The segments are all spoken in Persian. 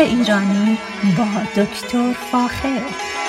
ایرانی با دکتر فاخر.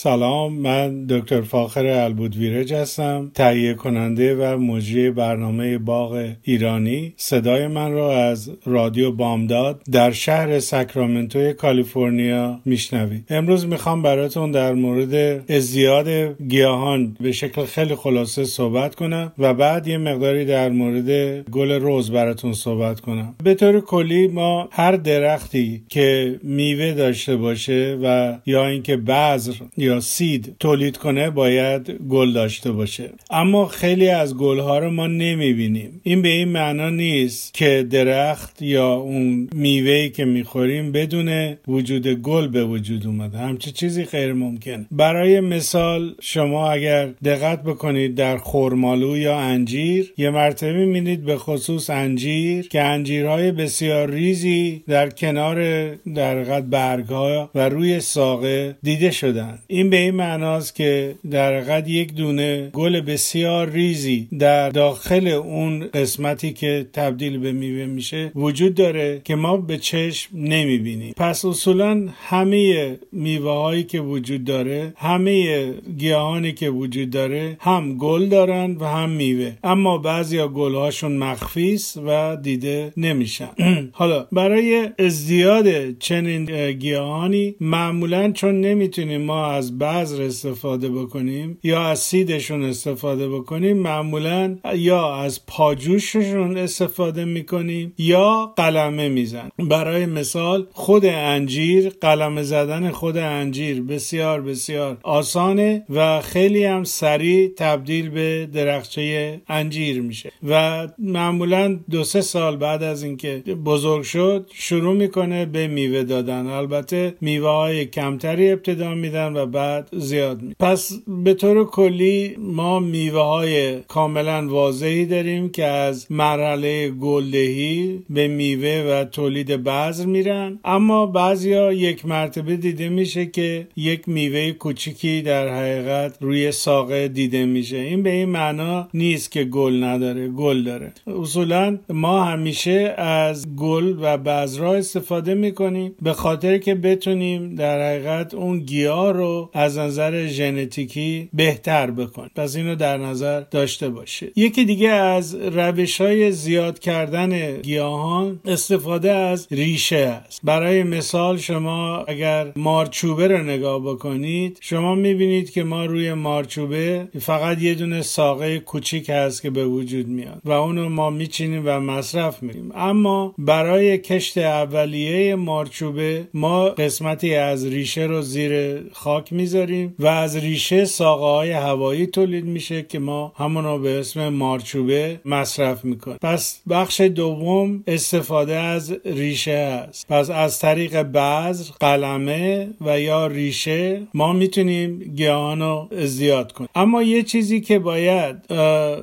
سلام من دکتر فاخر البودویرج هستم تهیه کننده و مجری برنامه باغ ایرانی. صدای من را از رادیو بامداد در شهر ساکرامنتو کالیفرنیا میشنوید. امروز می‌خوام براتون در مورد ازدیاد گیاهان به شکل خیلی خلاصه صحبت کنم و بعد یه مقداری در مورد گل روز براتون صحبت کنم. به طور کلی ما هر درختی که میوه داشته باشه و یا اینکه بذر یا سید تولید کنه باید گل داشته باشه. اما خیلی از گلها رو ما نمی‌بینیم. این به این معنا نیست که درخت یا اون میوهی که می‌خوریم بدون وجود گل به وجود اومده همچه چیزی غیر ممکن. برای مثال شما اگر دقت بکنید در خورمالو یا انجیر یه مرتبه می‌بینید به خصوص انجیر که انجیرهای بسیار ریزی در کنار در برگ ها و روی ساقه دیده شدن این به این معناست که در حقیقت یک دونه گل بسیار ریزی در داخل اون قسمتی که تبدیل به میوه میشه وجود داره که ما به چشم نمی‌بینیم. پس اصولا همه میوه هایی که وجود داره همه گیاهانی که وجود داره هم گل دارن و هم میوه. اما بعضی ها گل هاشون مخفی است و دیده نمیشن. حالا برای ازدیاد چنین گیاهانی معمولا چون نمی‌تونیم ما از از بذر استفاده بکنیم یا از سیدشون استفاده بکنیم معمولا یا از پاجوششون استفاده می‌کنیم یا قلمه میزن برای مثال خود انجیر قلمه زدن خود انجیر بسیار بسیار آسانه و خیلی هم سریع تبدیل به درخچه انجیر میشه و معمولا دو سه سال بعد از اینکه بزرگ شد شروع می‌کنه به میوه دادن. البته میوه های کمتری ابتدا میدن و بعد زیاد می پس به طور کلی ما میوه های کاملا واضحی داریم که از مرحله گلدهی به میوه و تولید بذر میرن. اما بعضیا یک مرتبه دیده میشه که یک میوه کوچیکی در حقیقت روی ساقه دیده میشه. این به این معنا نیست که گل نداره گل داره. اصولا ما همیشه از گل و بذرها استفاده می‌کنیم به خاطر که بتونیم در حقیقت اون گیاه رو از نظر ژنتیکی بهتر بکن. پس اینو در نظر داشته باشه یکی دیگه از روش های زیاد کردن گیاهان استفاده از ریشه است. برای مثال شما اگر مارچوبه رو نگاه بکنید شما می‌بینید که ما روی مارچوبه فقط یه دونه ساقه کوچیک هست که به وجود میاد و اونو ما میچینیم و مصرف میریم اما برای کشت اولیه مارچوبه ما قسمتی از ریشه رو زیر خاک می‌ذاریم و از ریشه ساقه های هوایی تولید میشه که ما همونو به اسم مارچوبه مصرف می‌کنیم. پس بخش دوم استفاده از ریشه است. پس از طریق بذر قلمه و یا ریشه ما می‌تونیم گیاهان رو زیاد کنیم. اما یه چیزی که باید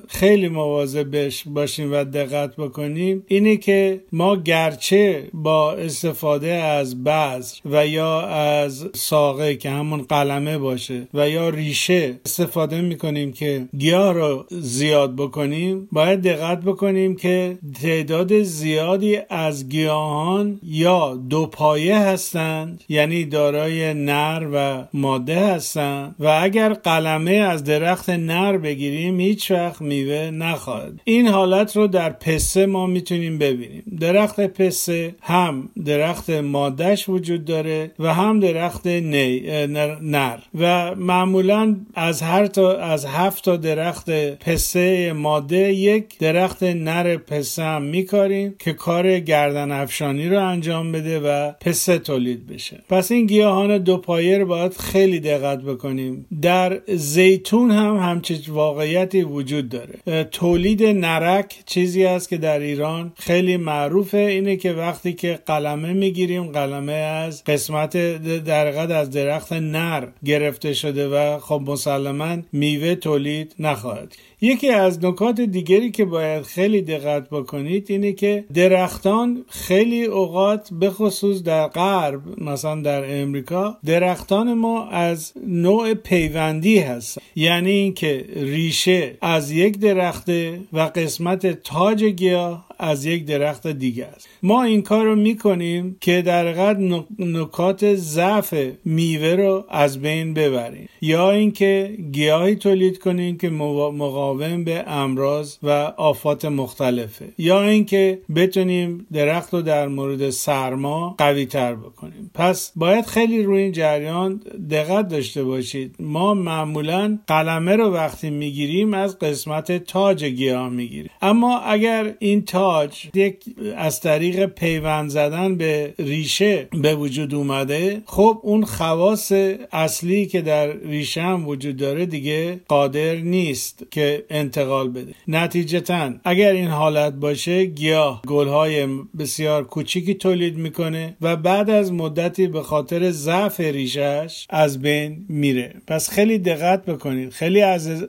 خیلی مواظب باشیم و دقت بکنیم اینه که ما گرچه با استفاده از بذر و یا از ساقه که همون قلمه باشه و یا ریشه استفاده می‌کنیم که گیاه رو زیاد بکنیم باید دقت بکنیم که تعداد زیادی از گیاهان یا دو پایه هستند یعنی دارای نر و ماده هستند و اگر قلمه از درخت نر بگیریم هیچ وقت میوه نخواهد. این حالت رو در پسه ما می‌تونیم ببینیم. درخت پسه هم درخت مادهش وجود داره و هم درخت نی نر. و معمولا از هر تا از هفت تا درخت پسه ماده یک درخت نر پسه هم میکاریم که کار گردن افشانی رو انجام بده و پسه تولید بشه. پس این گیاهان دو پایه رو باید خیلی دقت بکنیم. در زیتون هم همچین واقعیتی وجود داره. تولید نرک چیزی است که در ایران خیلی معروفه. اینه که وقتی که قلمه می‌گیریم قلمه از قسمت در از درخت نر ثمر گرفته شده و خب مسلما میوه تولید نخواهد یکی از نکات دیگری که باید خیلی دقت بکنید اینه که درختان خیلی اوقات به خصوص در غرب مثلا در امریکا درختان ما از نوع پیوندی هست یعنی اینکه ریشه از یک درخته و قسمت تاج گیاه از یک درخت دیگه است. ما این کار رو می‌کنیم که در حقیقت نکات ضعف میوه رو از بین ببریم. یا اینکه گیاهی تولید کنیم که مقاوم به امراض و آفات مختلفه. یا اینکه بتونیم درخت رو در مورد سرما قوی تر بکنیم. پس باید خیلی روی این جریان دقت داشته باشید. ما معمولا قلمه رو وقتی می‌گیریم از قسمت تاج گیاه می‌گیریم. اما اگر این تاج یک از طریق پیوند زدن به ریشه به وجود اومده خب اون خواص اصلی که در ریشه هم وجود داره دیگه قادر نیست که انتقال بده. نتیجتا اگر این حالت باشه گیاه گلهای بسیار کوچیکی تولید می‌کنه و بعد از مدتی به خاطر ضعف ریشهش از بین میره. پس خیلی دقت بکنید. خیلی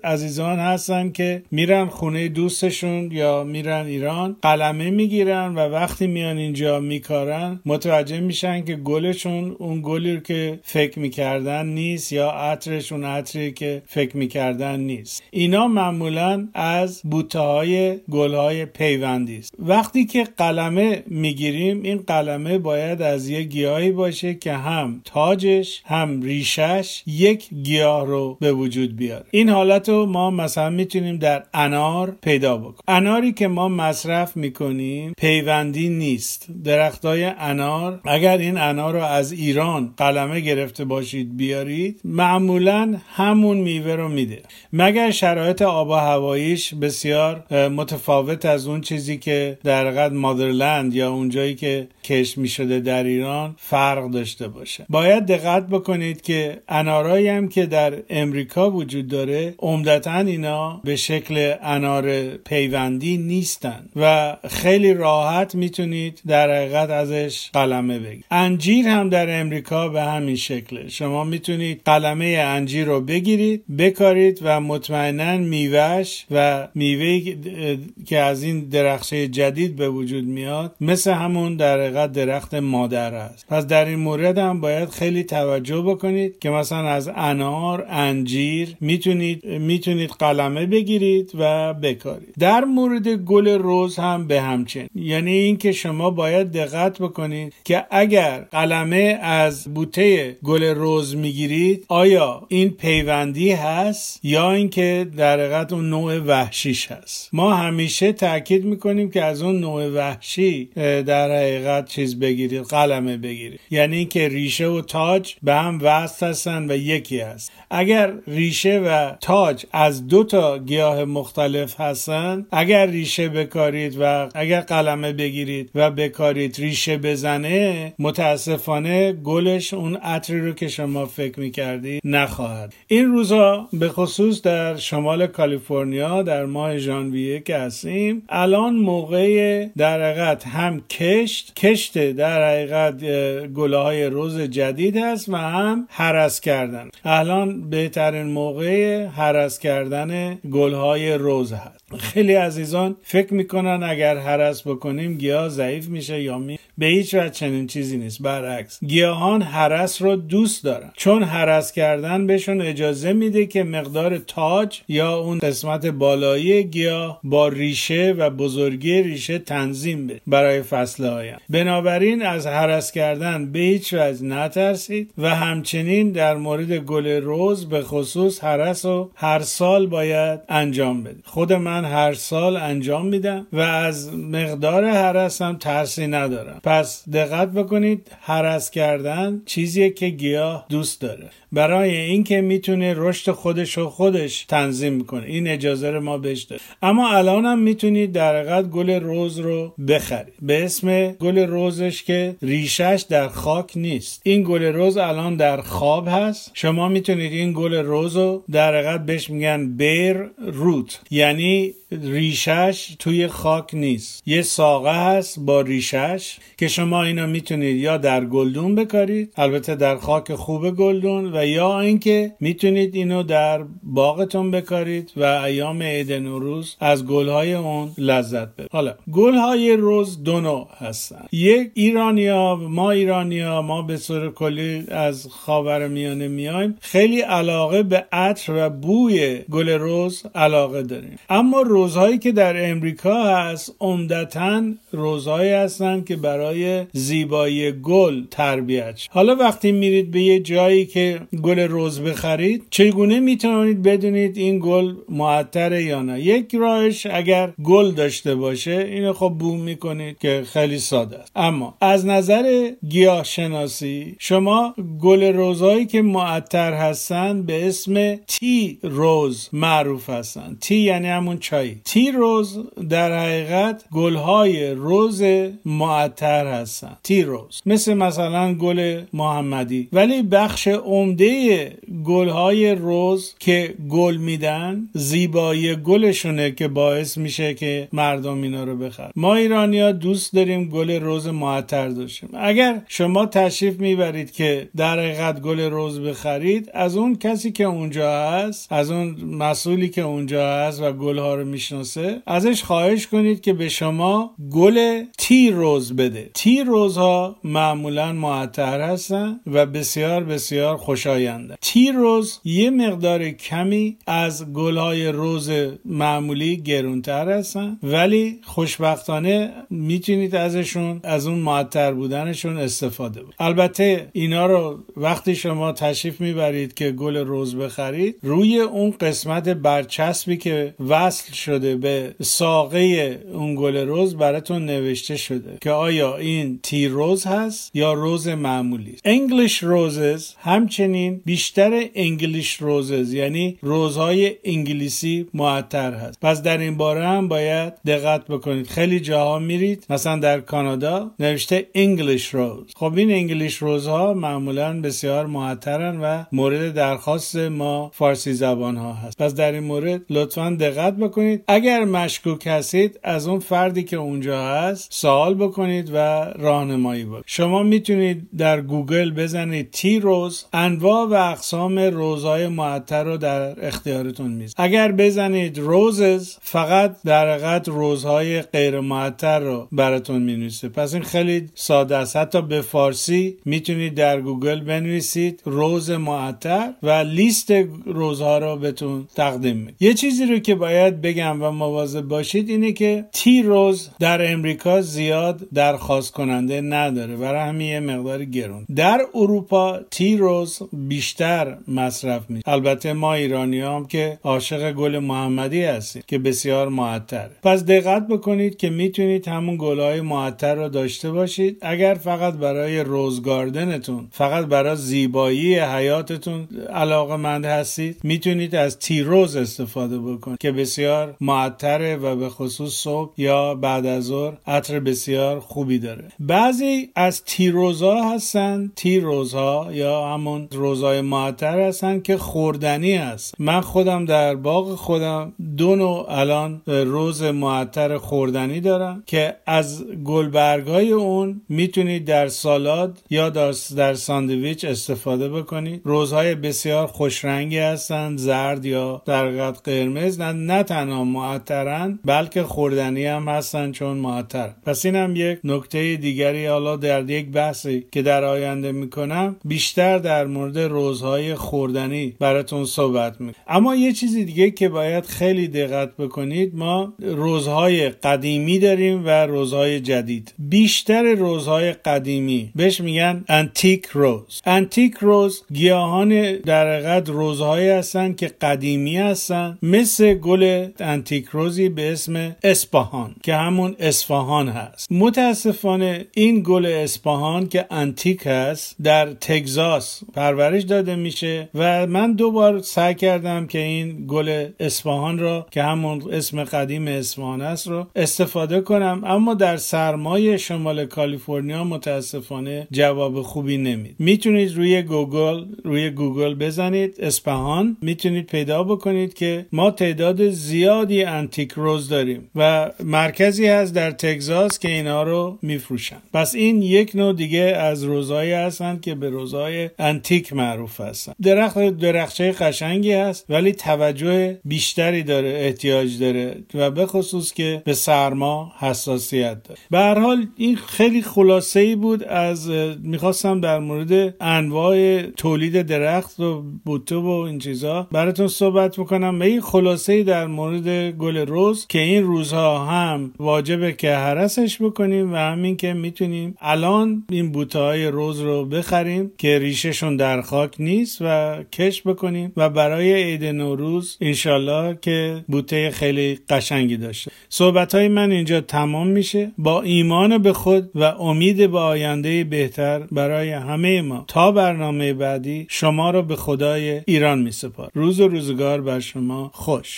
عزیزان هستن که میرن خونه دوستشون یا میرن ایران قلمه می‌گیرن و وقتی میان اینجا میکارن متوجه میشن که گلشون اون گلی که فکر می‌کردن نیست یا عطرش اون عطری که فکر می‌کردن نیست. اینا معمولا از بوته های گل های پیوندی است. وقتی که قلمه می‌گیریم این قلمه باید از یه گیاهی باشه که هم تاجش هم ریشش یک گیاه رو به وجود بیاره. این حالت رو ما مثلا می‌تونیم در انار پیدا بکنیم. اناری که ما مصرف می‌کنیم پیوندی نیست. درختای انار اگر این انار رو از ایران قلمه گرفته باشید بیارید معمولا همون میوه رو میده. مگر شرایط آب و هواییش بسیار متفاوت از اون چیزی که در قد مادرلند یا اونجایی که کش می‌شده در ایران فرق داشته باشه. باید دقت بکنید که انارایی هم که در امریکا وجود داره عمدتا اینا به شکل انار پیوندی نیستن و خیلی راحت می‌تونید در حقیقت ازش قلمه بگیرید. انجیر هم در امریکا به همین شکله. شما می‌تونید قلمه انجیر رو بگیرید بکارید و مطمئنا میوهش و میوه که از این درخشه جدید به وجود میاد مثل همون در حقیقت درخت مادر است. پس در این مورد هم باید خیلی توجه بکنید که مثلا از انار انجیر می‌تونید می‌تونید قلمه بگیرید و بکارید. در مورد گل روز هم به همچنین. یعنی اینکه شما باید دقت بکنید که اگر قلمه از بوته گل روز می‌گیرید آیا این پیوندی هست یا اینکه در حقیقت اون نوع وحشیش هست. ما همیشه تاکید می‌کنیم که از اون نوع وحشی در حقیقت چیز بگیرید قلمه بگیرید. یعنی اینکه ریشه و تاج به هم وصل هستن و یکی هست. اگر ریشه و تاج از دو تا گیاه مختلف هستن اگر ریشه بکارید و اگر قلمه بگیرید و بکارید ریشه بزنه متاسفانه گلش اون عطری رو که شما فکر می‌کردید نخواهد. این روزا به خصوص در شمال کالیفرنیا در ماه ژانویه که هستیم الان موقع در حقیقت هم کشت کشت در حقیقت گلهای روز جدید هست و هم حرس کردن. الان بهترین موقع حرس کردن گلهای روز هست. خیلی عزیزان فکر می‌کنن اگر حرس بکنیم گیاه ضعیف میشه یا می به هیچ وجه چنین چیزی نیست. برعکس گیاهان حرس رو دوست دارن. چون حرس کردن بهشون اجازه میده که مقدار تاج یا اون قسمت بالایی گیاه با ریشه و بزرگی ریشه تنظیم بده برای فصل آینده. بنابراین از حرس کردن به هیچ وجه نترسید و همچنین در مورد گل روز به خصوص حرس رو هر سال باید انجام بده. خود من هر سال انجام میدم و از مقدار حرس هم ترسی ندارم. پس دقت بکنید حرس کردن چیزیه که گیاه دوست داره. برای اینکه می‌تونه رشد خودش و خودش تنظیم کنه. این اجازه رو ما بهش داریم اما الان هم می‌تونید در حقیقت گل روز رو بخرید. به اسم گل روزش که ریشش در خاک نیست. این گل روز الان در خواب هست. شما می‌تونید این گل روز رو در حقیقت بهش میگن بیر روت. یعنی ریشش توی خاک نیست. یه ساقه هست با ریشش که شما اینا می‌تونید یا در گلدون بکارید البته در خاک خوب گلدون و یا اینکه می‌تونید اینو در باغتون بکارید و ایام عید نوروز از گلهای اون لذت ببرید. حالا گلهای روز دو نوع هستن. یک ایرانیا ما ایرانیا ما به صورت کلی از خاور میانه میایم خیلی علاقه به عطر و بوی گل روز علاقه داریم. اما روزهایی که در امریکا هست عمدتا روزهایی هستند که برای زیبایی گل تربیت. حالا وقتی میرید به یه جایی که گل روز بخرید چگونه می‌تونید بدونید این گل معطره یا نه؟ یک راهش اگر گل داشته باشه اینو خب بو می‌کنید که خیلی ساده است. اما از نظر گیاه شناسی شما گل روزهایی که معطر هستن به اسم تی روز معروف هستن. تی یعنی همون چای تی روز در حقیقت گلهای روز معطر هستن. تی روز مثل مثلا گل محمدی. ولی بخش عمده گلهای روز که گل میدن زیبایی گلشونه که باعث میشه که مردم اینا رو بخرن. ما ایرانیا دوست داریم گل روز معطر داشتیم. اگر شما تشریف می‌برید که در حقیقت گل روز بخرید از اون کسی که اونجا هست از اون مسئولی که اونجا هست و گل ها رو می‌شناسه ازش خواهش کنید که به شما گل تی روز بده. تی روزها معمولا معطر هستن و بسیار بسیار خوشاینده تی روز یه مقدار کمی از گل های رز معمولی گرونتر هستن ولی خوشبختانه می‌تونید ازشون از اون معطر بودنشون استفاده برد البته اینا رو وقتی شما تشریف می‌برید که گل رز بخرید روی اون قسمت برچسبی که وصل شده به ساقه اون گل رز براتون نوشته شده که آیا این tea rose هست یا رز معمولی است؟ English roses همچنین بیشتر English roses یعنی رزهای انگلیسی معطر هست. پس در این باره هم باید دقت بکنید. خیلی جاها میرید مثلا در کانادا نوشته English rose خب این English rose ها معمولا بسیار معطرن و مورد درخواست ما فارسی زبان ها هست. پس در این مورد لطفا دقت بکنید. اگر مشکوک هستید از اون فردی که اونجا هست سوال بکنید و راهنمایی بکنید شما می‌تونید در گوگل بزنید tea rose انواع و اقسام rose های معطر رو در اختیارتون میذاره اگر بزنید roses فقط در حقیقت rose های غیر معطر رو براتون می‌نویسه. پس این خیلی ساده است. حتی به فارسی می‌تونید در گوگل بنویسید رز معطر و لیست روزها رو بهتون تقدیم می‌کنه. یه چیزی رو که باید بگم و مواظب باشید اینه که تی روز در امریکا زیاد درخواست کننده نداره. برای همین یه مقدار گرون. در اروپا تی روز بیشتر مصرف میشه البته ما ایرانی هم که عاشق گل محمدی هستیم که بسیار معطره. پس دقت بکنید که می‌تونید همون گلهای معطر رو داشته باشید. اگر فقط برای روزگاردنتون فقط برای زیبایی حیاتتون علاقه مند هستید می‌تونید از تیروز استفاده بکنید که بسیار معطره و به خصوص صبح یا بعد از ظهر عطر بسیار خوبی داره. بعضی از تیروزها هستن تیروزها یا همون روزهای معطر هستن که خوردنی هست. من خودم در باغ خودم دو نوع الان روز معطر خوردنی دارم که از گلبرگای اون می‌تونید در سالاد یا در ساندویچ استفاده بکنید. روزهای بسیار خوشرنگی هستند زرد یا در قرمز. نه, نه تنها معطرن بلکه خوردنی هم هستن چون معطر. پس این هم یک نکته دیگری حالا در یک بحثی که در آینده می‌کنم بیشتر در مورد روزهای خوردنی براتون صحبت می‌کنم اما یه چیزی دیگه که باید خیلی دقت بکنید ما روزهای قدیمی داریم و rose های جدید. بیشتر rose های قدیمی بهش میگن antique rose antique rose گیاهان در حقیقت rose هایی هستن که قدیمی هستن مثل گل antique rose ی به اسم اسپاهان که همون اصفهان هست. متاسفانه این گل اسپاهان که antique هست در تگزاس پرورش داده میشه و من دو بار سعی کردم که این گل اصفهان را که همون اسم قدیم اصفهان است رو استفاده کنم اما در سرمای شمال کالیفرنیا متاسفانه جواب خوبی نمیده. می‌تونید روی گوگل روی گوگل بزنید اصفهان می‌تونید پیدا بکنید که ما تعداد زیادی انتیک روز داریم و مرکزی هست در تگزاس که اینا رو میفروشن. پس این یک نوع دیگه از روزهایی هستند که به روزهای انتیک معروف هستن درخت درخچه قشنگی هست ولی توجه بیشتری داره احتیاج داره و به خصوص که به سرما حساسیت داره. به هر حال این خیلی خلاصه ای بود از می‌خواستم در مورد انواع تولید درخت و بوته و این چیزا براتون صحبت می‌کنم و این خلاصه ای در مورد گل روز که این روزها هم واجبه که حرسش بکنیم و همین که می‌تونیم الان این بوته های روز رو بخریم که ریشهشون در خاک نیست و کش بکنیم و برای عید نوروز انشالله که بوته خیلی قشنگی داشته. صحبت های من اینجا تمام میشه. با ایمان به خود و امید به آینده بهتر برای همه ما. تا برنامه بعدی شما را به خدای ایران می سپار روز و روزگار بر شما خوش.